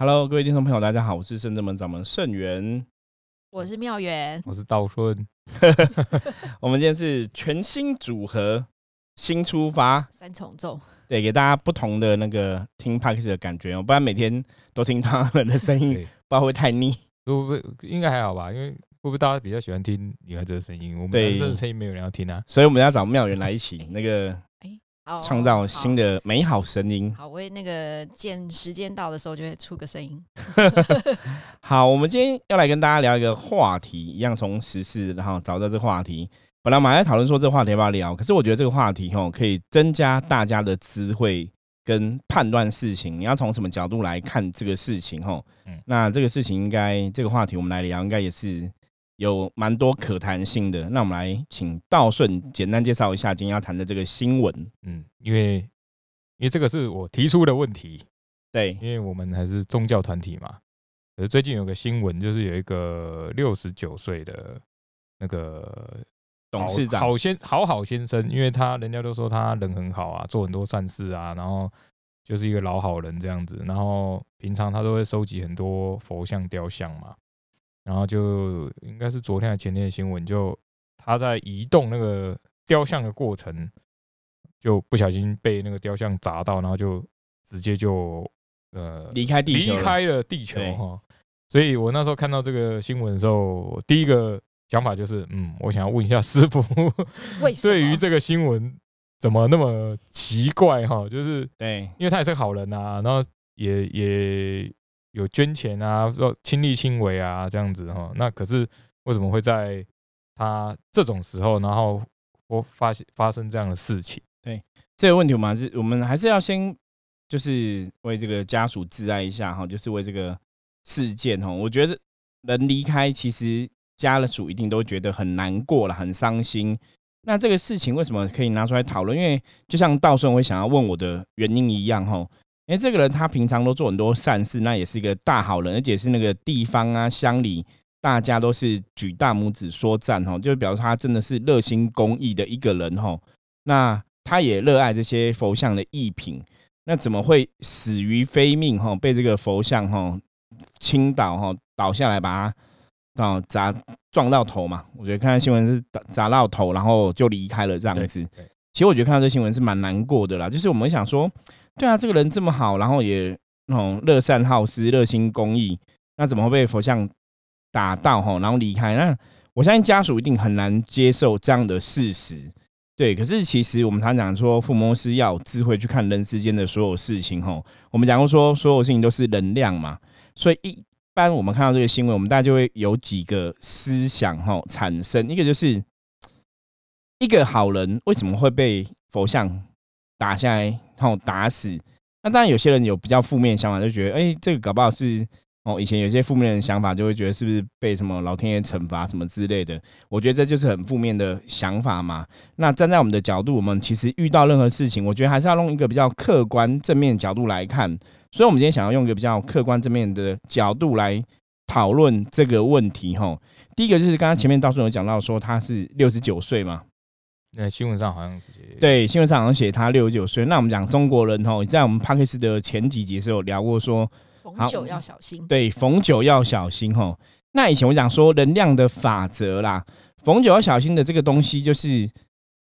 Hello，各位听众朋友，大家好，我是圣正门掌门圣元，我是妙元，我是道顺。我们今天是全新组合，新出发，三重奏，对，给大家不同的那个听 p a r k 的感觉哦，不然每天都听他们的声音，不知道会太腻。不不，应该还好吧？因为会不会大家比较喜欢听女孩子的声音？我们男生的声音没有人要听啊，所以我们要找妙元来一起那个。创造新的美好声音。好，我那个见时间到的时候就会出个声音。好，我们今天要来跟大家聊一个话题，一样从时事然后找到这个话题。本来我们在讨论说这个话题要不要聊，可是我觉得这个话题吼可以增加大家的智慧跟判断事情。你要从什么角度来看这个事情吼？嗯，那这个事情应该这个话题我们来聊，应该也是。有蛮多可谈性的，那我们来请道顺简单介绍一下今天要谈的这个新闻。嗯，因为因为这个是我提出的问题，对，因为我们还是宗教团体嘛。可是最近有个新闻，就是有一个六十九岁的那个董事长好先好好先生，因为他人家都说他人很好啊，做很多善事啊，然后就是一个老好人这样子，然后平常他都会收集很多佛像雕像嘛。然后就应该是昨天还前天的新闻，就他在移动那个雕像的过程，就不小心被那个雕像砸到，然后就直接就呃离开地球，离开了地球哈。所以我那时候看到这个新闻的时候，第一个想法就是，嗯，我想要问一下师傅，对于这个新闻怎么那么奇怪哈？就是对，因为他也是好人呐，然后也也。有捐钱啊，说亲力亲为啊，这样子哈。那可是为什么会在他这种时候，然后我发现发生这样的事情？对这个问题，我们是，我们还是要先就是为这个家属致哀一下哈，就是为这个事件哈。我觉得人离开，其实家属一定都觉得很难过了，很伤心。那这个事情为什么可以拿出来讨论？因为就像道顺会想要问我的原因一样哈。因为这个人他平常都做很多善事，那也是一个大好人，而且是那个地方啊乡里大家都是举大拇指说赞哦，就表示他真的是热心公益的一个人哦。那他也热爱这些佛像的艺品，那怎么会死于非命哈？被这个佛像哈倾倒哈倒下来把他啊砸撞到头嘛？我觉得看到新闻是砸到头，然后就离开了这样子。其实我觉得看到这新闻是蛮难过的啦，就是我们想说。对啊，这个人这么好，然后也那种乐善好施、热心公益，那怎么会被佛像打到哈，然后离开？那我相信家属一定很难接受这样的事实。对，可是其实我们常讲说，父母是要智慧去看人世间的所有事情哈。我们讲过说，所有事情都是能量嘛，所以一般我们看到这个新闻，我们大家就会有几个思想哈产生。一个就是一个好人为什么会被佛像？打下来，然后打死。那当然，有些人有比较负面想法，就觉得，哎，这个搞不好是哦，以前有些负面的想法，就会觉得是不是被什么老天爷惩罚什么之类的。我觉得这就是很负面的想法嘛。那站在我们的角度，我们其实遇到任何事情，我觉得还是要用一个比较客观正面角度来看。所以，我们今天想要用一个比较客观正面的角度来讨论这个问题。哈，第一个就是刚刚前面到时候有讲到说他是六十九岁嘛。那新闻上好像直接对新闻上好像写他六十九岁。那我们讲中国人吼，在我们帕克斯的前几集是有聊过说，逢九要小心。对，逢九要小心吼。那以前我讲说能量的法则啦，逢九要小心的这个东西，就是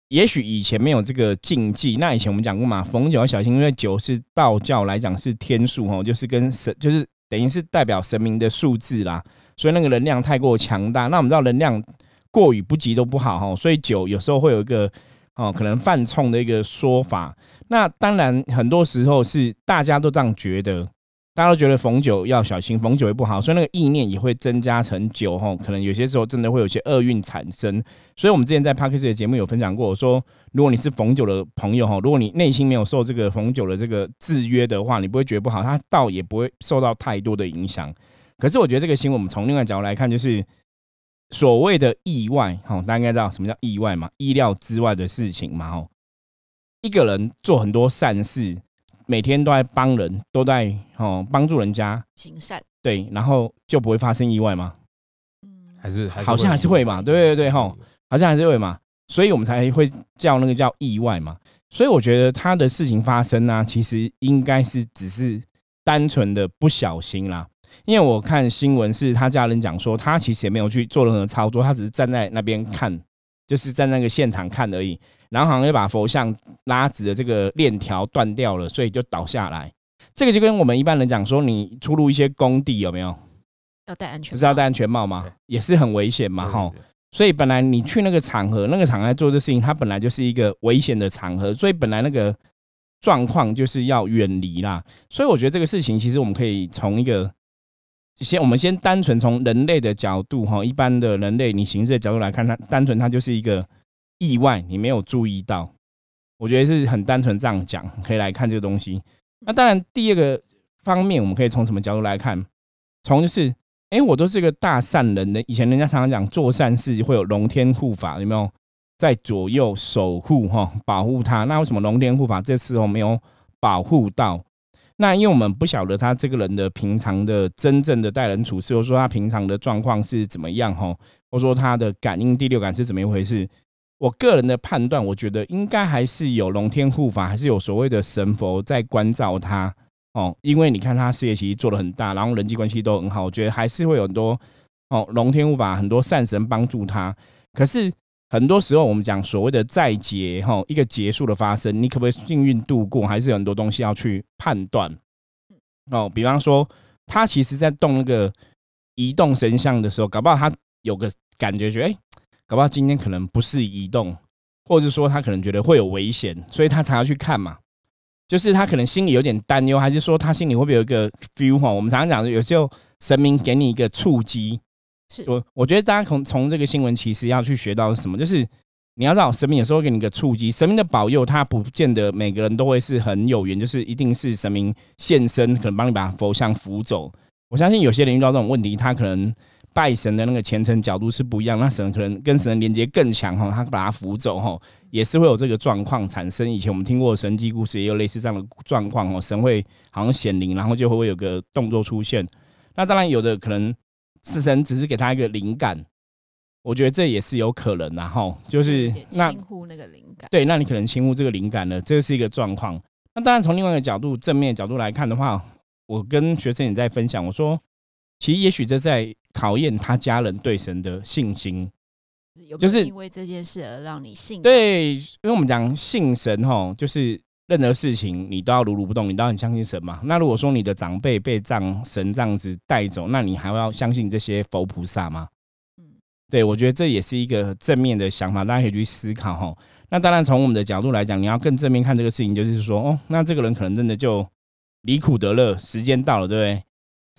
也许以前没有这个禁忌。那以前我们讲过嘛，逢九要小心，因为九是道教来讲是天数吼，就是跟神，就是等于是代表神明的数字啦，所以那个能量太过强大。那我们知道能量。过与不及都不好哈，所以酒有时候会有一个哦，可能犯冲的一个说法。那当然很多时候是大家都这样觉得，大家都觉得逢酒要小心，逢酒也不好，所以那个意念也会增加成酒哈。可能有些时候真的会有些厄运产生。所以我们之前在 p a r k e s 的节目有分享过，说如果你是逢酒的朋友哈，如果你内心没有受这个逢酒的这个制约的话，你不会觉得不好，它倒也不会受到太多的影响。可是我觉得这个新闻，我们从另外角度来看，就是。所谓的意外，哈，大家应该知道什么叫意外嘛？意料之外的事情嘛，哦。一个人做很多善事，每天都在帮人，都在哦帮助人家行善，对，然后就不会发生意外吗？嗯，还是好像还是会嘛，对对对，哈，好像还是会嘛，所以我们才会叫那个叫意外嘛。所以我觉得他的事情发生呢，其实应该是只是单纯的不小心啦。因为我看新闻是他家人讲说，他其实也没有去做任何操作，他只是站在那边看，就是在那个现场看而已。然后好像又把佛像拉直的这个链条断掉了，所以就倒下来。这个就跟我们一般人讲说，你出入一些工地有没有要戴安全帽？不是要戴安全帽吗？也是很危险嘛，哈。对对对所以本来你去那个场合，那个场合在做这事情，它本来就是一个危险的场合，所以本来那个状况就是要远离啦。所以我觉得这个事情，其实我们可以从一个先，我们先单纯从人类的角度哈，一般的人类你形式的角度来看，它单纯它就是一个意外，你没有注意到，我觉得是很单纯这样讲，可以来看这个东西。那当然，第二个方面，我们可以从什么角度来看？从就是。哎，我都是一个大善人的。以前人家常常讲做善事会有龙天护法，有没有在左右守护哈，保护他？那为什么龙天护法这次我没有保护到？那因为我们不晓得他这个人的平常的真正的待人处事，或者说他平常的状况是怎么样哈，或者说他的感应第六感是怎么一回事？我个人的判断，我觉得应该还是有龙天护法，还是有所谓的神佛在关照他。哦，因为你看他事业其实做的很大，然后人际关系都很好，我觉得还是会有很多哦龙天护法很多善神帮助他。可是很多时候我们讲所谓的再劫哈，一个结束的发生，你可不可以幸运度过，还是有很多东西要去判断。哦，比方说他其实在动那个移动神像的时候，搞不好他有个感觉，觉得哎，搞不好今天可能不是移动，或者说他可能觉得会有危险，所以他才要去看嘛。就是他可能心里有点担忧，还是说他心里会不会有一个 feel 哈？我们常常讲，有时候神明给你一个触机，是我我觉得大家从从这个新闻其实要去学到什么，就是你要知道神明有时候给你一个触机，神明的保佑他不见得每个人都会是很有缘，就是一定是神明现身，可能帮你把佛像扶走。我相信有些人遇到这种问题，他可能拜神的那个虔诚角度是不一样，那神可能跟神连接更强哈，他把他扶走哈。也是会有这个状况产生。以前我们听过神迹故事，也有类似这样的状况哦。神会好像显灵，然后就会有个动作出现。那当然有的可能是神只是给他一个灵感，我觉得这也是有可能。然后就是那轻忽那个灵感，对，那你可能轻忽这个灵感了，这是一个状况。那当然从另外一个角度，正面角度来看的话，我跟学生也在分享，我说其实也许这在考验他家人对神的信心。就是因为这件事而让你信，对，因为我们讲信神哈，就是任何事情你都要如如不动，你都要很相信神嘛。那如果说你的长辈被这样神这样子带走，那你还要相信这些佛菩萨吗？嗯，对，我觉得这也是一个正面的想法，大家可以去思考哈。那当然从我们的角度来讲，你要更正面看这个事情，就是说哦，那这个人可能真的就离苦得乐，时间到了，对不对？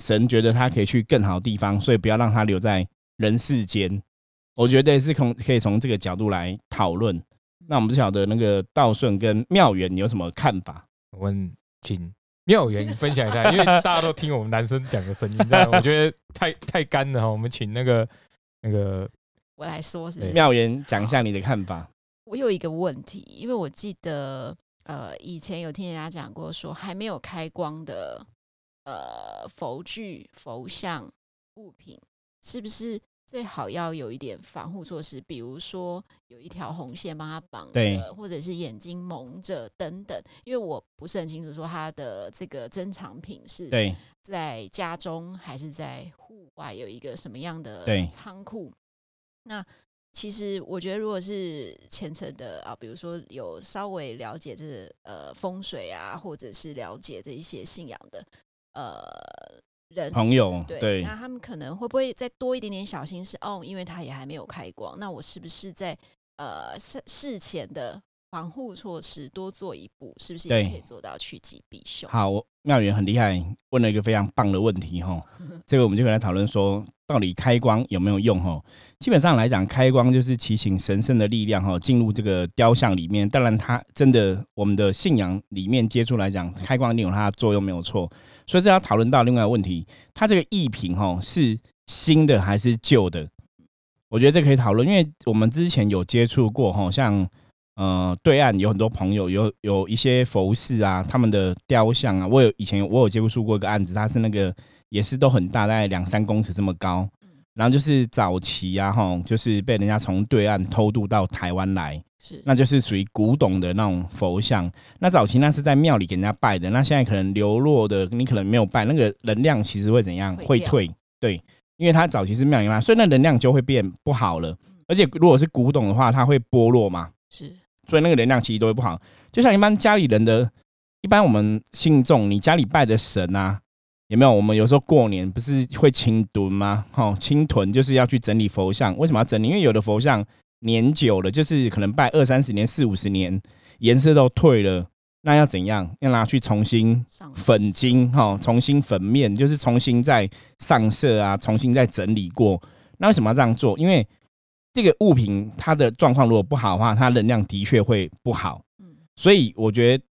神觉得他可以去更好的地方，所以不要让他留在人世间。我觉得是从可以从这个角度来讨论。那我们不晓得那个道顺跟妙元你有什么看法？我们请妙元分享一下，因为大家都听我们男生讲的声音，这样我觉得太太干了哈。我们请那个那个我来说，是妙元讲一下你的看法。我有一个问题，因为我记得呃以前有听人家讲过，说还没有开光的呃佛具、佛像物品，是不是？最好要有一点防护措施，比如说有一条红线帮他绑着，或者是眼睛蒙着等等。因为我不是很清楚说他的这个珍藏品是在家中还是在户外有一个什么样的仓库。那其实我觉得，如果是虔诚的啊，比如说有稍微了解这呃风水啊，或者是了解这一些信仰的呃。人朋友对，那他们可能会不会再多一点点小心思哦？因为他也还没有开光，那我是不是在呃事事前的防护措施多做一步，是不是也可以做到趋吉避凶？好，妙远很厉害，问了一个非常棒的问题哈。这个我们就来讨论说，到底开光有没有用哈？基本上来讲，开光就是祈请神圣的力量哈进入这个雕像里面。当然，它真的我们的信仰里面接触来讲，开光一定有它的作用，没有错。所以这要讨论到另外一个问题，它这个艺品哈是新的还是旧的？我觉得这可以讨论，因为我们之前有接触过哈，像呃对岸有很多朋友有有一些佛寺啊，他们的雕像啊，我有以前我有接触过一个案子，它是那个也是都很大，大概两三公尺这么高，然后就是早期啊，哈，就是被人家从对岸偷渡到台湾来，是那就是属于古董的那种佛像。那早期那是在庙里给人家拜的，那现在可能流落的，你可能没有拜，那个能量其实会怎样？会退，对，因为它早期是庙里嘛，所以那能量就会变不好了。而且如果是古董的话，它会剥落嘛，是所以那个能量其实都会不好。就像一般家里人的，一般我们信众，你家里拜的神啊，有没有？我们有时候过年不是会清墩吗？哦，清屯就是要去整理佛像。为什么要整理？因为有的佛像年久了，就是可能拜二三十年、四五十年，颜色都退了，那要怎样？要拿去重新上粉金哈、重新粉面，就是重新再上色啊，重新再整理过。那为什么要这样做？因为这个物品它的状况如果不好的话，它能量的确会不好。嗯所以我觉得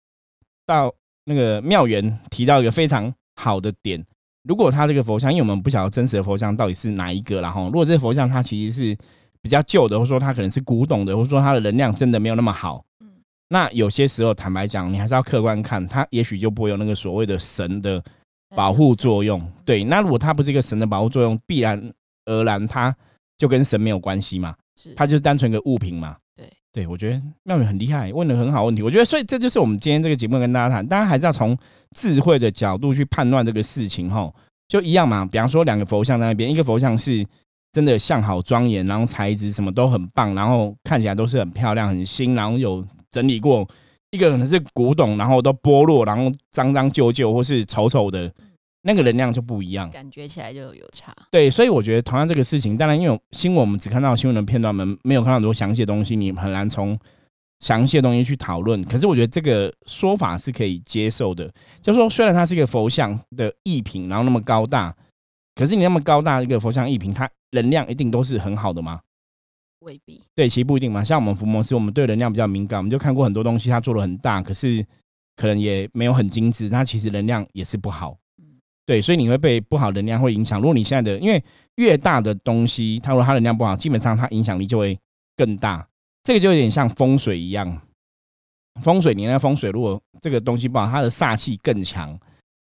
到那个妙缘提到一个非常好的点，如果他这个佛像，因为我们不晓得真实的佛像到底是哪一个，然后如果这个佛像它其实是比较旧的，或者说它可能是古董的，或者说它的能量真的没有那么好，嗯那有些时候坦白讲，你还是要客观看，它也许就不会有那个所谓的神的保护作用。对，那如果它不是一个神的保护作用，必然而然它就跟神没有关系嘛，是它就是单纯一个物品嘛。对，对我觉得妙宇很厉害，问的很好问题。我觉得，所以这就是我们今天这个节目跟大家谈，大家还是要从智慧的角度去判断这个事情哈。就一样嘛，比方说两个佛像在那边，一个佛像是真的像好庄严，然后材质什么都很棒，然后看起来都是很漂亮、很新，然后有整理过；一个可能是古董，然后都剥落，然后脏脏旧旧或是丑丑的，那个能量就不一样。感觉起来就有差。对，所以我觉得同样这个事情，当然因为新闻我们只看到新闻的片段，我们没有看到很多详细的东西，你很难从详细的东西去讨论。可是我觉得这个说法是可以接受的，就是说虽然它是一个佛像的艺品，然后那么高大，可是你那么高大一个佛像一品，它能量一定都是很好的吗？未必对，其实不一定嘛。像我们伏魔师，我们对能量比较敏感，我们就看过很多东西，它做的很大，可是可能也没有很精致，它其实能量也是不好。嗯对，所以你会被不好能量会影响。如果你现在的，因为越大的东西，它如果它能量不好，基本上它影响力就会更大。这个就有点像风水一样，风水你那风水如果这个东西不好，它的煞气更强，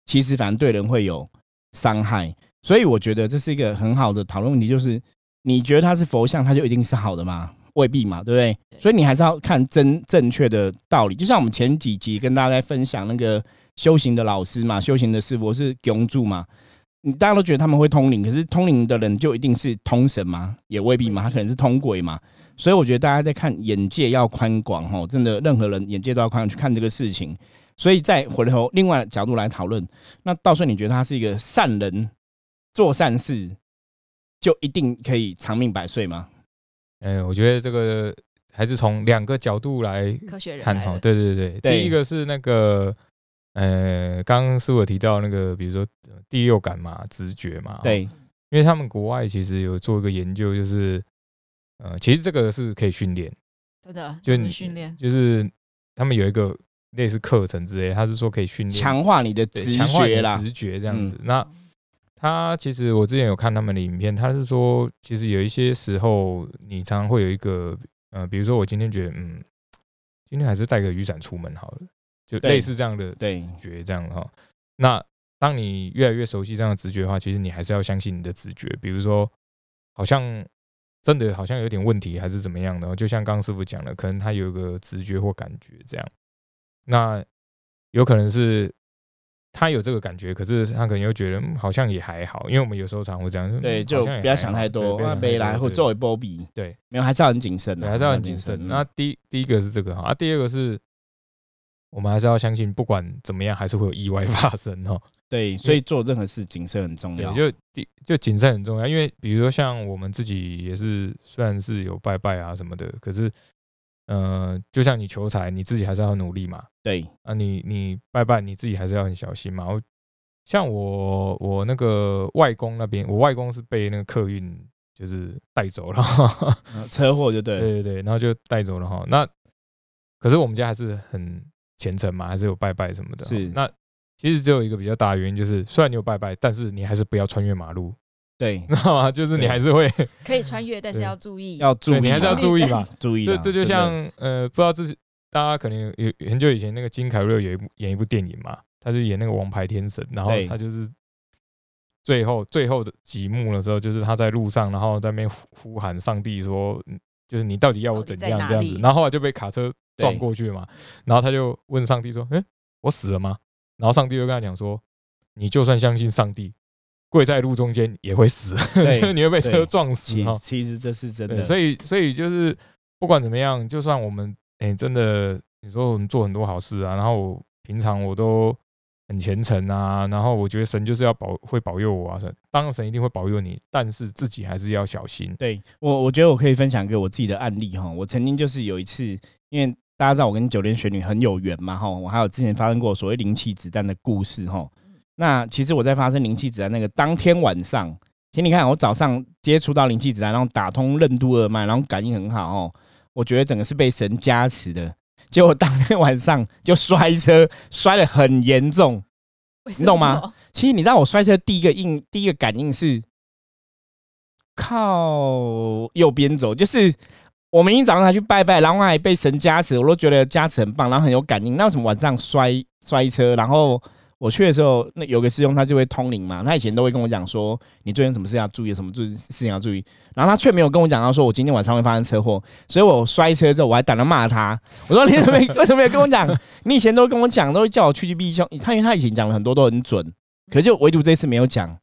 其实反正对人会有伤害。所以我觉得这是一个很好的讨论问题，就是你觉得它是佛像，它就一定是好的吗？未必嘛，对不对？对所以你还是要看真正确的道理。就像我们前几集跟大家在分享那个修行的老师嘛，修行的师傅是永住嘛，你大家都觉得他们会通灵，可是通灵的人就一定是通神吗？也未必嘛，他可能是通鬼嘛。所以我觉得大家在看眼界要宽广哈，真的任何人眼界都要宽广去看这个事情。所以再回头另外角度来讨论，那到时候你觉得他是一个善人，做善事就一定可以长命百岁吗？哎，我觉得这个还是从两个角度来科学看哈。对对对，对。第一个是那个呃，刚刚师傅有提到那个，比如说呃第六感嘛、直觉嘛，哦对，因为他们国外其实有做一个研究，就是呃，其实这个是可以训练，真的就你训练。就是他们有一个类似课程之类，他是说可以训练。强化你的对直强化你的觉啦。嗯直觉这样子。那他其实我之前有看他们的影片，他是说，其实有一些时候你常常会有一个呃，比如说我今天觉得嗯，今天还是带个雨伞出门好了，就类似这样的对直觉这样哈。那当你越来越熟悉这样的直觉的话，其实你还是要相信你的直觉。比如说，好像真的好像有点问题，还是怎么样的，就像刚刚师傅讲的，可能他有一个直觉或感觉这样。那有可能是他有这个感觉，可是他可能又觉得、嗯、好像也还好，因为我们有时候常会这样，对，嗯就不要想太多，啊，没来或作为波比，对没有，还是要很谨慎的，对，还是要很谨慎。嗯那第第一个是这个哈，啊，第二个是我们还是要相信，不管怎么样，还是会有意外发生哦。对，所以做任何事谨慎很重对，要。就第就谨慎很重要，因为比如说像我们自己也是，虽然是有拜拜啊什么的，可是，呃，就像你求财，你自己还是要努力嘛。对，啊你，你拜拜，你自己还是要很小心嘛。我像我我那个外公那边，我外公是被那个客运就是带走了，呃 车祸就对，对对对，然后就带走了哈。那可是我们家还是很虔诚嘛，还是有拜拜什么的。是那其实只有一个比较大的原因，就是虽然你有拜拜，但是你还是不要穿越马路，对，知道吗？就是你还是会，可以穿越，但是要注意，要注意你还是要注意吧。注意。这这就像呃，不知道这是大家可能有有很久以前那个金凯瑞有一部演一部电影嘛，他就演那个王牌天神，然后他就是最后最后的几幕的时候，就是他在路上，然后在那边呼呼喊上帝说，嗯就是你到底要我怎样这样子，然后后来就被卡车撞过去嘛，然后他就问上帝说，嗯，我死了吗？然后上帝就跟他讲说，你就算相信上帝，跪在路中间也会死，对 就是你会被车撞死其实这是真，的，所以所以就是不管怎么样，就算我们哎、真的你说我们做很多好事啊，然后我平常我都很虔诚啊，然后我觉得神就是要保会保佑我啊，神当然神一定会保佑你，但是自己还是要小心。对我，我觉得我可以分享给我自己的案例哈。我曾经就是有一次，因为大家知道我跟九连玄女很有缘嘛哈，我还有之前发生过所谓灵气子弹的故事哈。那其实我在发生灵气子弹那个当天晚上，其实你看我早上接触到灵气子弹，然后打通任督二脉，然后感应很好哦，我觉得整个是被神加持的。结果当天晚上就摔车，摔得很严重。你懂吗？其实你知道我摔车第一个应第一个感应是靠右边走，就是我明天早上还去拜拜，然后还被神加持，我都觉得加持很棒，然后很有感应。那为什么晚上摔摔车？然后我去的时候，那有个师兄他就会通灵嘛，他以前都会跟我讲说，你最近什么事要注意，什么注意事情要注意。然后他却没有跟我讲到说我今天晚上会发生车祸，所以我摔车之后我还打算骂他，我说你怎么 为什么没有跟我讲？你以前都跟我讲，都会叫我趋吉避凶。他因为他以前讲了很多都很准，可是就唯独这一次没有讲，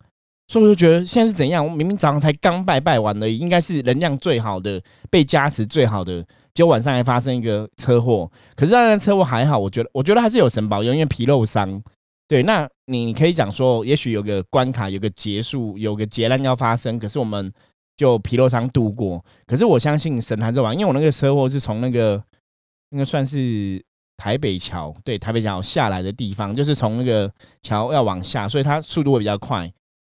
所以我就觉得现在是怎样？我明明早上才刚拜拜完而已，应该是能量最好的、被加持最好的，结果晚上还发生一个车祸。可是那辆车祸还好，我觉得我觉得还是有神保佑，因为皮肉伤。对，那你你可以讲说，也许有个关卡，有个结束，有个劫难要发生，可是我们就皮肉伤度过。可是我相信神还在玩，因为我那个车祸是从那个那个算是台北桥，对，台北桥下来的地方，就是从那个桥要往下，所以它速度会比较快。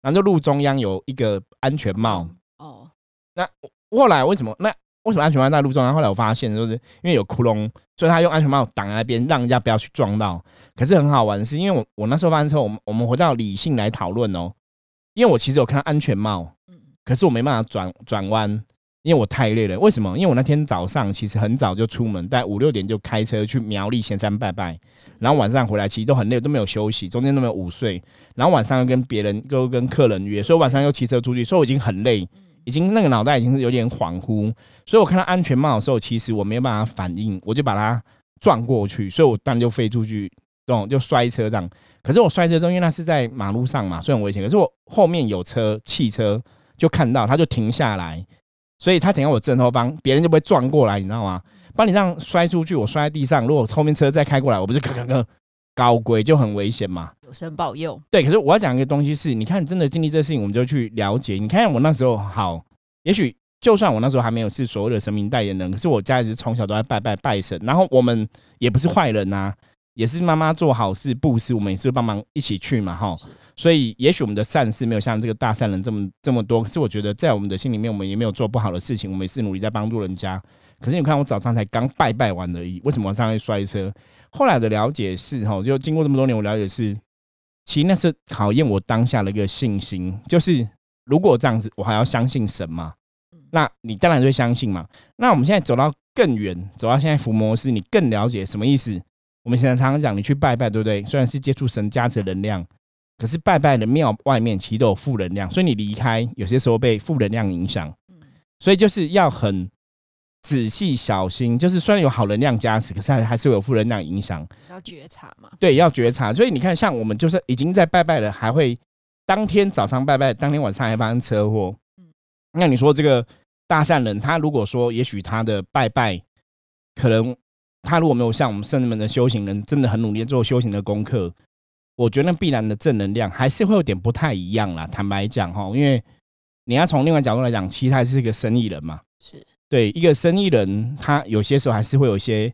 然后就路中央有一个安全帽，哦，那后来为什么那为什么安全帽在路中央？后来我发现就是因为有窟窿，所以他用安全帽挡在那边，让人家不要去撞到。可是很好玩的是，因为我我那时候发生车，我们我们回到理性来讨论哦，因为我其实有看到安全帽，嗯，可是我没办法转转弯，因为我太累了。为什么？因为我那天早上其实很早就出门，大概五六点就开车去苗栗仙山拜拜，然后晚上回来其实都很累，都没有休息，中间都没有午睡，然后晚上又跟别人又跟客人约，所以晚上又骑车出去，所以我已经很累，已经那个脑袋已经是有点恍惚，所以我看到安全帽的时候，其实我没有办法反应，我就把它撞过去，所以我当然就飞出去，懂就摔车这样。可是我摔车之后，因为那是在马路上嘛，虽然很危险，可是我后面有车汽车就看到，他就停下来，所以他停在我正后方，别人就不会撞过来，你知道吗？把你这样摔出去，我摔在地上，如果后面车再开过来，我不是咔咔咔高规就很危险嘛。有神保佑，对，可是我要讲一个东西是，你看真的经历这事情，我们就去了解。你看我那时候好，也许就算我那时候还没有是所谓的神明代言人，可是我家一直从小都在拜拜拜神，然后我们也不是坏人呐、也是妈妈做好事布施，我们也是帮忙一起去嘛，哈。所以也许我们的善事没有像这个大善人这么这么多，可是我觉得在我们的心里面，我们也没有做不好的事情，我们也是努力在帮助人家。可是你看，我早上才刚拜拜完而已，为什么晚上会摔车？后来的了解是，哈，就经过这么多年，我了解是，其实那是考验我当下的一个信心，就是如果这样子，我还要相信神嘛？那你当然会相信嘛。那我们现在走到更远，走到现在伏魔师，你更了解什么意思？我们现在常常讲，你去拜拜，对不对？虽然是接触神加持的能量，可是拜拜的庙外面其实都有负能量，所以你离开，有些时候被负能量影响。嗯，所以就是要很仔细小心，就是虽然有好能量加持，可是还还是会有负能量影响。要觉察嘛，对，要觉察。所以你看，像我们就是已经在拜拜了，还会当天早上拜拜，当天晚上还发生车祸。嗯那你说这个大善人，他如果说，也许他的拜拜，可能他如果没有像我们圣人们的修行人，真的很努力做修行的功课，我觉得必然的正能量还是会有点不太一样啦。坦白讲哈，因为你要从另外角度来讲，其实他还是一个生意人嘛。是对，一个生意人，他有些时候还是会有一些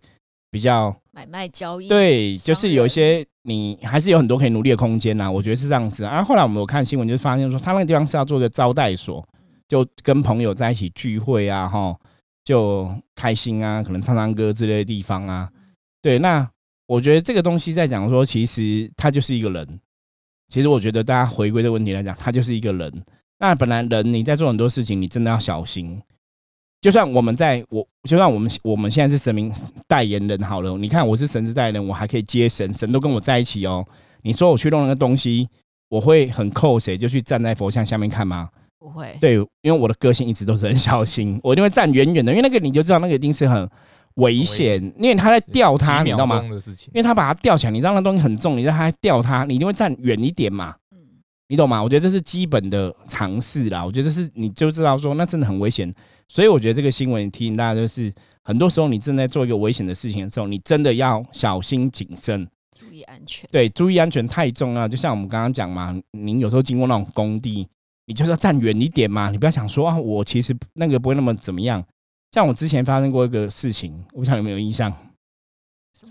比较买卖交易，对，就是有一些你还是有很多可以努力的空间呐，我觉得是这样子啊。后来我们有看新闻，就发现说他那个地方是要做个招待所，就跟朋友在一起聚会啊，哈，就开心啊，可能唱唱歌之类的地方啊。对，那我觉得这个东西在讲说，其实他就是一个人。其实我觉得大家回归这个问题来讲，他就是一个人。那本来人你在做很多事情，你真的要小心。就算我们在我，就算我们我们现在是神明代言人好了，你看我是神之代言人，我还可以接神，神都跟我在一起哦。你说我去弄那个东西，我会很扣谁就去站在佛像下面看吗？不会，对，因为我的个性一直都是很小心，我一定会站远远的，因为那个你就知道那个一定是很危险，因为他在吊他，你知道吗？因为他把它吊起来，你知道那东西很重，你知道他吊它，你一定会站远一点嘛。嗯，你懂吗？我觉得这是基本的常识啦。我觉得这是你就知道说那真的很危险，所以我觉得这个新闻提醒大家就是，很多时候你正在做一个危险的事情的时候，你真的要小心谨慎，注意安全。对，注意安全太重要。就像我们刚刚讲嘛，您有时候经过那种工地。你就是要站远一点嘛，你不要想说啊，我其实那个不会那么怎么样。像我之前发生过一个事情，我不知道有没有印象。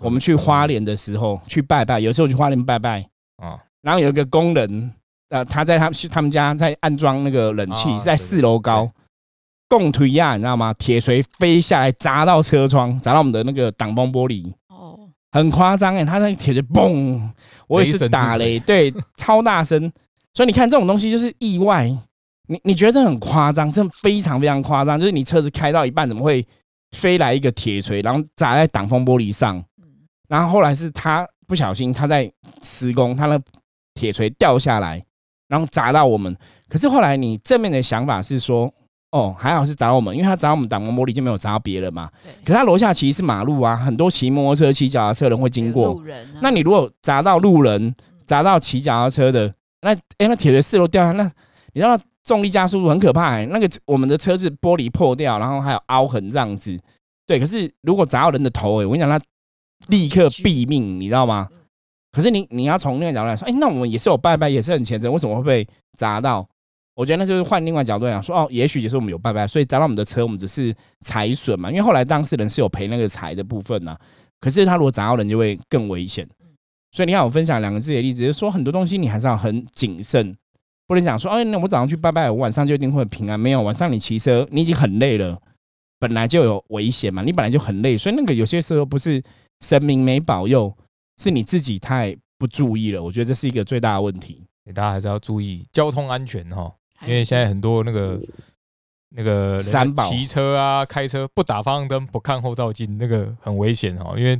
我们去花莲的时候去拜拜，有时候去花莲拜拜啊，然后有一个工人，呃，他在他他们家在安装那个冷气，在四楼高，共推压，你知道吗？铁锤飞下来砸到车窗，砸到我们的那个挡风玻璃，哦，很夸张哎，他那个铁锤嘣，我也是打雷，对，超大声。所以你看这种东西就是意外，你你觉得这很夸张，这非常非常夸张。就是你车子开到一半，怎么会飞来一个铁锤，然后砸在挡风玻璃上？然后后来是他不小心，他在施工，他那铁锤掉下来，然后砸到我们。可是后来你正面的想法是说，哦，还好是砸到我们，因为他砸我们挡风玻璃就没有砸到别人嘛。可他楼下其实是马路啊，很多骑摩托车、骑脚踏车人会经过。路人。那你如果砸到路人，砸到骑脚踏车的。那哎，那铁锤四楼掉下，那你知道重力加速度很可怕。那个我们的车子玻璃破掉，然后还有凹痕这样子。对，可是如果砸到人的头，哎，我跟你讲，他立刻毙命，你知道吗？可是你你要从那个角度来说，哎，那我们也是有拜拜，也是很虔诚，为什么会被砸到？我觉得那就是换另外角度讲，说哦，也许也是我们有拜拜，所以砸到我们的车，我们只是财损嘛。因为后来当事人是有赔那个财的部分呐。可是他如果砸到人，就会更危险。所以你看，我分享两个自己的例子，就是说很多东西你还是要很谨慎，不能讲说，哎，那我早上去拜拜，我晚上就一定会平安。没有，晚上你骑车，你已经很累了，本来就有危险嘛，你本来就很累，所以那个有些时候不是神明没保佑，是你自己太不注意了。我觉得这是一个最大的问题，大家还是要注意交通安全哈，因为现在很多那个那个三宝骑车啊、开车不打方向灯、不看后照镜，那个很危险哦，因为。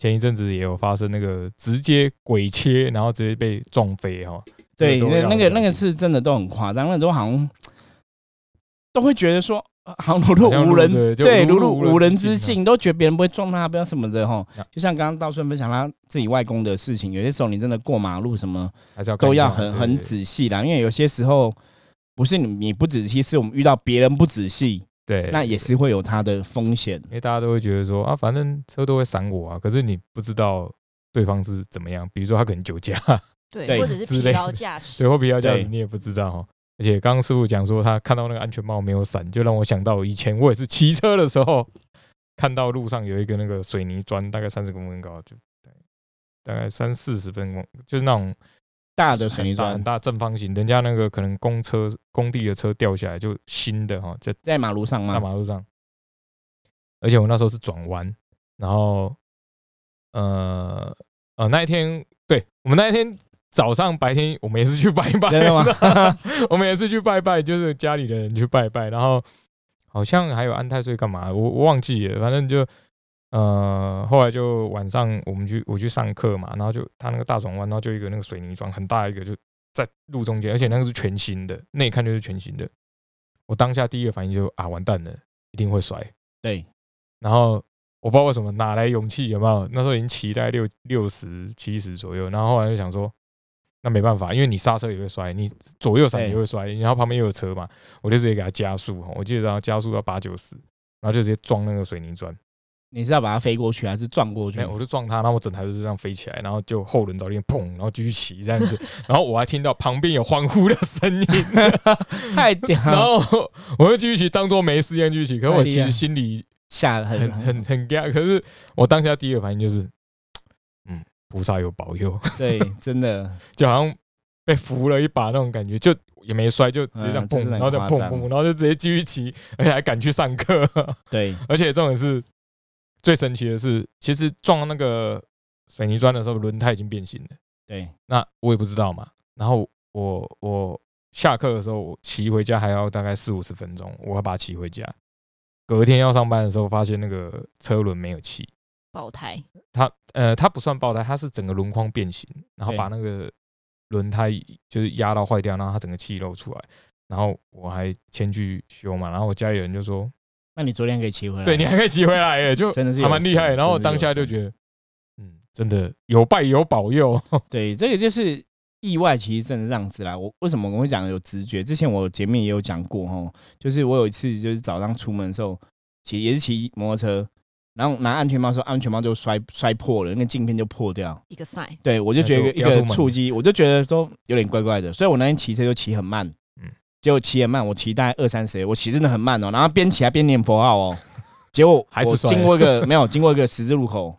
前一阵子也有发生那个直接鬼切，然后直接被撞飞哈。对，那那个那个是真的都很夸张，那都好像都会觉得说，好像如入无人，对，如入无人之境，都觉得别人不会撞他，不要什么的哈。就像刚刚道顺分享他自己外公的事情，有些时候你真的过马路什么，都要很很仔细啦，因为有些时候不是你你不仔细，是我们遇到别人不仔细。对，那也是会有它的风险，因为大家都会觉得说啊，反正车都会闪我啊，可是你不知道对方是怎么样，比如说他可能酒驾，对，或者是疲劳驾驶，对，或疲劳驾驶你也不知道哈。而且刚刚师傅讲说他看到那个安全帽没有闪，就让我想到以前我也是骑车的时候，看到路上有一个那个水泥砖，大概三十公分高，就大概三四十分钟，就是那种。大的水泥砖，很大正方形，人家那个可能公车工地的车掉下来就新的哈，就在马路上吗？在马路上，而且我那时候是转弯，然后呃呃那一天，对我们那一天早上白天我们也是去拜拜，我们也是去拜拜，就是家里的人去拜拜，然后好像还有安太岁干嘛，我我忘记了，反正就。呃，后来就晚上我们去我去上课嘛，然后就他那个大转弯，然后就一个那个水泥桩很大一个，就在路中间，而且那个是全新的，那一看就是全新的。我当下第一个反应就啊，完蛋了，一定会摔。对，然后我不知道为什么哪来勇气，有没有？那时候已经骑大概六六十七十左右，然后后来就想说，那没办法，因为你刹车也会摔，你左右闪也会摔，然后旁边又有车嘛，我就直接给他加速哈，我记得然后加速到八九十，然后就直接撞那个水泥砖。你是要把它飞过去，还是撞过去？我就撞它，然后我整台就是这样飞起来，然后就后轮早点砰，然后继续骑这样子，然后我还听到旁边有欢呼的声音，太屌！然后我就继续骑，当做没事一样继续骑。可是我其实心里吓得很很很尬，可是我当下第一个反应就是，嗯，菩萨有保佑。对，真的就好像被扶了一把那种感觉，就也没摔，就直接这样砰，然后就砰砰，然后就直接继续骑，而且还赶去上课。对，而且重点是。最神奇的是，其实撞那个水泥砖的时候，轮胎已经变形了。对，那我也不知道嘛。然后我我下课的时候，我骑回家还要大概四五十分钟，我要把它骑回家。隔天要上班的时候，发现那个车轮没有气，爆胎。它呃，它不算爆胎，它是整个轮框变形，然后把那个轮胎就是压到坏掉，然后它整个气漏出来，然后我还先去修嘛，然后我家里人就说，那你昨天可以骑回来，对你还可以骑回来耶，就真的是还蛮厉害。然后当下就觉得，嗯，真的有拜有保佑，对，这个就是意外，其实真的这样子啦。我为什么我会讲有直觉？之前我前面也有讲过哦，就是我有一次就是早上出门的时候骑也是骑摩托车，然后拿安全帽的时候，安全帽就摔摔破了，那个镜片就破掉。一个 sign，对，我就觉得一个触击，我就觉得说有点怪怪的，所以我那天骑车就骑很慢，结果骑很慢，我骑大概二三十，我骑真的很慢哦，然后边骑还边念佛号哦，结果还是经过一个 没有经过一个十字路口，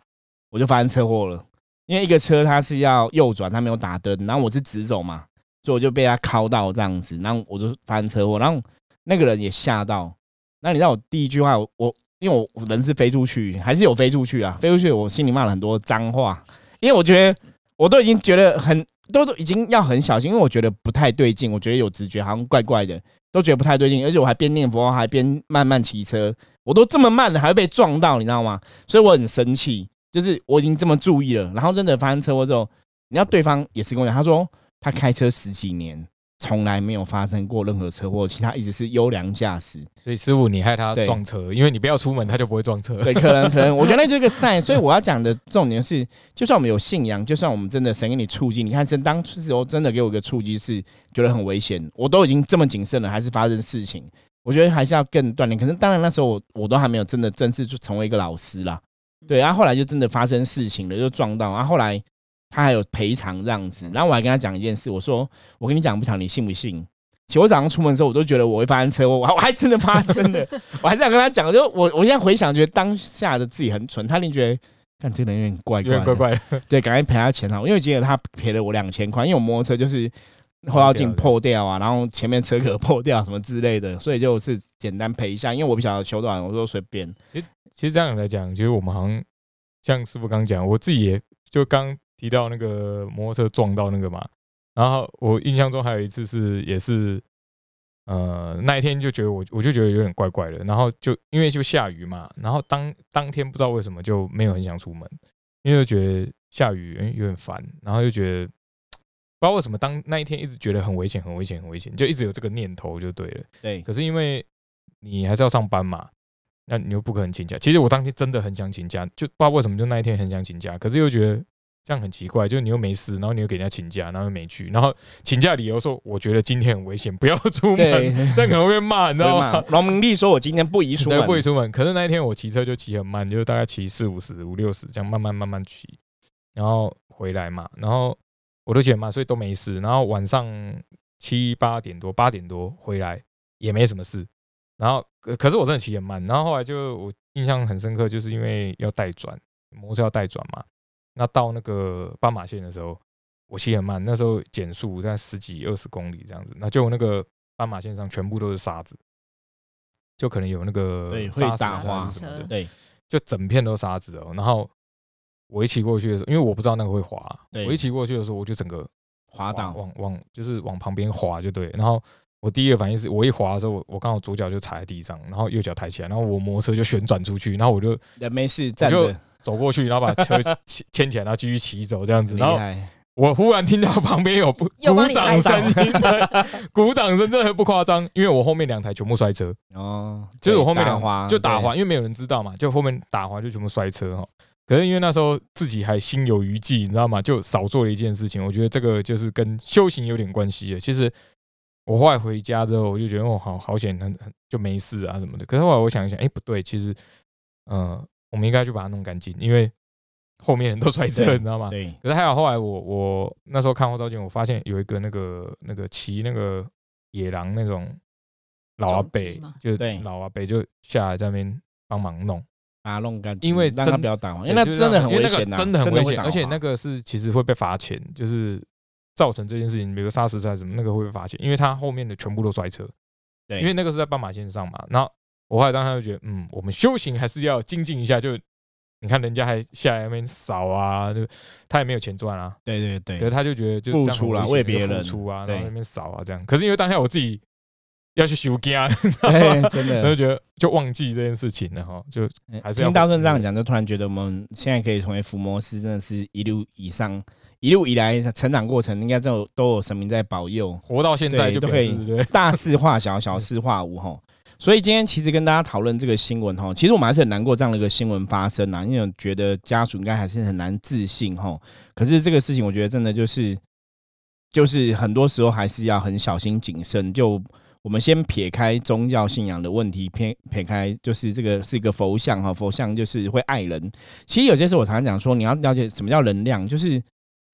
我就发生车祸了，因为一个车它是要右转，它没有打灯，然后我是直走嘛，所以我就被它敲到这样子，然后我就发生车祸，然后那个人也吓到，那你知道我第一句话，我我因为我我人是飞出去，还是有飞出去啊，飞出去我心里骂了很多脏话，因为我觉得我都已经觉得很都都已经要很小心，因为我觉得不太对劲，我觉得有直觉好像怪怪的，都觉得不太对劲，而且我还边念佛还边慢慢骑车，我都这么慢了还会被撞到，你知道吗？所以我很生气，就是我已经这么注意了，然后真的发生车祸之后，你要对方也是跟我讲，他说他开车十几年。从来没有发生过任何车祸，其他一直是优良驾驶。所以师傅你害他撞车，因为你不要出门，他就不会撞车。对，可能可能，我觉得那就是个 sign。所以我要讲的重点是，就算我们有信仰，就算我们真的神给你触及，你看神当初时候真的给我一个触及，是觉得很危险，我都已经这么谨慎了，还是发生事情，我觉得还是要更锻炼。可是当然那时候我我都还没有真的正式就成为一个老师啦，对，然、后后来就真的发生事情了，就撞到，然后后来他还有赔偿这样子，然后我还跟他讲一件事，我说我跟你讲不讲，你信不信？其实我早上出门的时候，我都觉得我会发生车祸，我还真的发生了，我还是想跟他讲，就我我现在回想，觉得当下的自己很蠢，他一定觉得，看这个人有点怪怪，有点怪怪的，对，赶快赔他钱好，因为今天他赔了我两千块，因为我摩托车就是后照镜破掉啊，然后前面车壳破掉什么之类的，所以就是简单赔一下，因为我不晓得修多少，我说随便，其其实这样来讲，其实我们好像像师傅刚讲，我自己也就刚提到那个摩托车撞到那个嘛，然后我印象中还有一次是也是，呃，那一天就觉得我我就觉得有点怪怪的，然后就因为就下雨嘛，然后当当天不知道为什么就没有很想出门，因为就觉得下雨有点烦，然后就觉得不知道为什么当那一天一直觉得很危险很危险很危险，就一直有这个念头就对了。对，可是因为你还是要上班嘛，那你又不可能请假。其实我当天真的很想请假，就不知道为什么就那一天很想请假，可是又觉得这样很奇怪，就是你又没事，然后你又给人家请假，然后又没去，然后请假理由说我觉得今天很危险，不要出对门，，但可能会被骂，你知道吗？农民力说我今天不宜出对，门，不宜出门。可是那一天我骑车就骑很慢，就大概骑四五十、五六十这样慢慢慢慢骑，然后回来嘛，然后我都骑很慢，所以都没事。然后晚上七八点多、八点多回来也没什么事。然后可可是我真的骑很慢。然后后来就我印象很深刻，就是因为要带转，摩托车要带转嘛。那到那个斑马线的时候，我骑很慢，那时候减速在十几二十公里这样子，那就那个斑马线上全部都是沙子，就可能有那个沙石什么的，对就整片都沙子哦。然后我一骑过去的时候，因为我不知道那个会滑，我一骑过去的时候，我就整个滑倒，往往就是往旁边滑就对。然后我第一个反应是我一滑的时候，我我刚好左脚就踩在地上，然后右脚抬起来，然后我摩托车就旋转出去，然后我就人没事站着，走过去，然后把车 牵牵起来，然后继续骑走这样子。然后，我忽然听到旁边有鼓掌声 鼓掌声真的不夸张，因为我后面两台全部摔车。哦，就是我对后面两打滑就打滑，因为没有人知道嘛，就后面打滑就全部摔车哈。可是因为那时候自己还心有余悸，你知道吗？就少做了一件事情。我觉得这个就是跟修行有点关系的。其实我后来回家之后，我就觉得哦，好好险，很很就没事啊什么的。可是后来我想一想，哎，不对，其实呃，我们应该去把它弄干净，因为后面人都摔车，你知道吗？对，可是还好，后来我我那时候看后照镜，我发现有一个那个那个骑那个野狼那种老阿重机伯吗，就对老阿伯就下来在那边帮忙弄，把它弄干净，因为让它真不要打滑，因为那真的很危险呐，真的很危险，而且那个是其实会被罚钱，就是造成这件事情，比如砂石菜什么那个会被罚钱，因为他后面的全部都摔车，对，因为那个是在斑马线上嘛。然后我后来当时就觉得，嗯，我们修行还是要精进一下，就你看人家还下来那边扫啊，就他也没有钱赚啊，对对对，可是他就觉得就付出啦危险就付为别人出啊，然对后那边扫啊这样。可是因为当下我自己要去修家，对，真的。觉得就忘记这件事情了哈，就还是要听大顺这样讲，就突然觉得我们现在可以成为伏魔师，真的是一路以上一路以来成长过程，应该都有都有神明在保佑。活到现在就可以大事化小，小事化无吼。所以今天其实跟大家讨论这个新闻吼，其实我们还是很难过这样的一个新闻发生啊，因为我觉得家属应该还是很难自信吼。可是这个事情，我觉得真的就是就是很多时候还是要很小心谨慎。就我们先撇开宗教信仰的问题，撇撇开就是这个是一个佛像哈，佛像就是会爱人。其实有些时候我常常讲说，你要了解什么叫能量，就是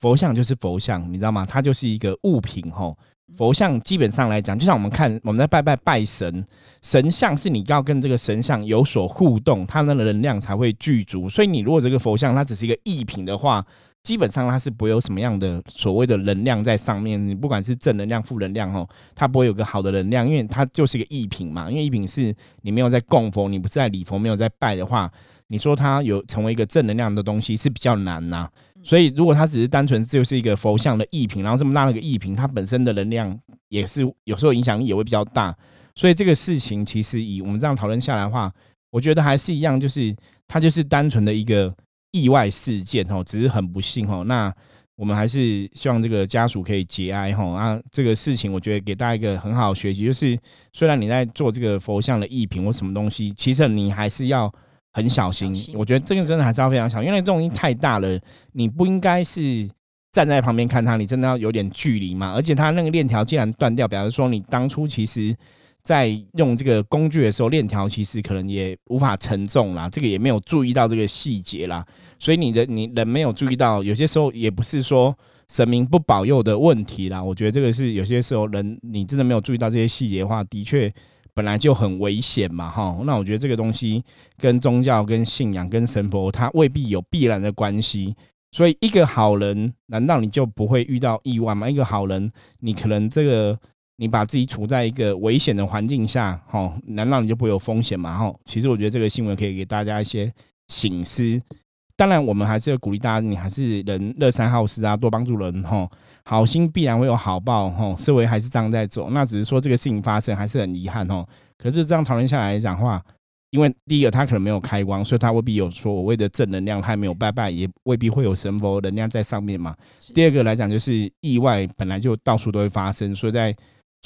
佛像就是佛像，你知道吗？它就是一个物品吼。佛像基本上来讲，就像我们看我们在拜拜拜神，神像是你要跟这个神像有所互动，它的能量才会具足。所以你如果这个佛像它只是一个艺品的话，基本上它是不会有什么样的所谓的能量在上面。你不管是正能量、负能量哦，它不会有个好的能量，因为它就是一个艺品嘛。因为艺品是你没有在供佛，你不是在礼佛，没有在拜的话，你说它有成为一个正能量的东西是比较难呐、所以，如果它只是单纯就是一个佛像的艺品，然后这么大的一个艺品，它本身的能量也是有时候影响力也会比较大。所以这个事情其实以我们这样讨论下来的话，我觉得还是一样，就是它就是单纯的一个意外事件哦，只是很不幸哦。那我们还是希望这个家属可以节哀哈。啊，这个事情我觉得给大家一个很好的学习，就是虽然你在做这个佛像的艺品或什么东西，其实你还是要很小心。我觉得这个真的还是要非常小心，因为这种东西太大了，你不应该是站在旁边看它，你真的要有点距离嘛。而且它那个链条既然断掉，表示说你当初其实。在用这个工具的时候，链条其实可能也无法承重啦，这个也没有注意到这个细节啦，所以你的你人没有注意到，有些时候也不是说神明不保佑的问题啦。我觉得这个是有些时候人你真的没有注意到这些细节的话，的确本来就很危险嘛，哈。那我觉得这个东西跟宗教、跟信仰、跟神佛，它未必有必然的关系。所以一个好人，难道你就不会遇到意外吗？一个好人，你可能这个。你把自己处在一个危险的环境下，哈，难道你就不会有风险吗？哈，其实我觉得这个新闻可以给大家一些醒思。当然，我们还是要鼓励大家，你还是人乐善好施啊，多帮助人，哈，好心必然会有好报，哈，思维还是这样在走。那只是说这个事情发生还是很遗憾，哈。可是这样讨论下来讲话，因为第一个他可能没有开光，所以他未必有所谓的正能量，他也没有拜拜，也未必会有神佛能量在上面嘛。第二个来讲，就是意外本来就到处都会发生，所以在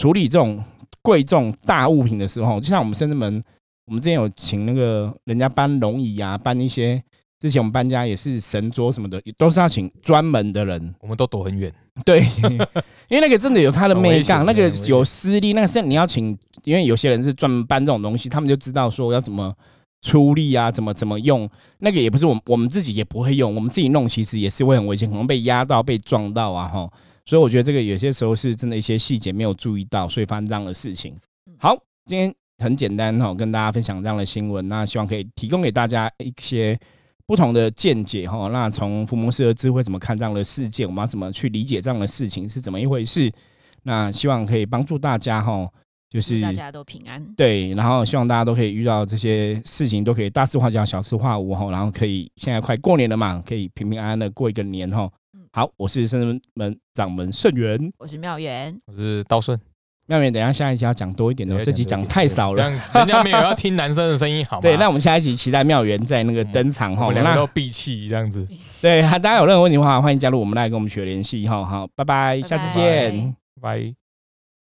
处理这种贵重大物品的时候，就像我们深圳门，我们之前有请那个人家搬龙椅啊，搬一些之前我们搬家也是神桌什么的，都是要请专门的人。我们都躲很远，对，因为那个真的有它的很危美感，那个有私力，那个是你要请，因为有些人是专门搬这种东西，他们就知道说要怎么出力啊，怎么怎么用。那个也不是我们我们自己也不会用，我们自己弄其实也是会很危险，可能被压到、被撞到啊，哈。所以我觉得这个有些时候是真的一些细节没有注意到，所以发生这样的事情。好，今天很简单哈，跟大家分享这样的新闻，那希望可以提供给大家一些不同的见解哈。那从福摩斯的智慧怎么看这样的事件，我们要怎么去理解这样的事情是怎么一回事？那希望可以帮助大家哈，就是大家都平安。对，然后希望大家都可以遇到这些事情，都可以大事化小，小事化无哈，然后可以现在快过年了嘛，可以平平安安的过一个年哈嗯。好，我是圣门掌门圣元我是妙元，我是道顺。妙元，等一下下一集要讲多一点的，这集讲太少了。人家没有要听男生的声音，好吗？对，那我们下一集期待妙元在那个登场哈。我们两个都闭气这样子，对，大家有任何问题的话，欢迎加入我们来跟我们取得联系哈。好，拜拜，下次拜拜见。拜。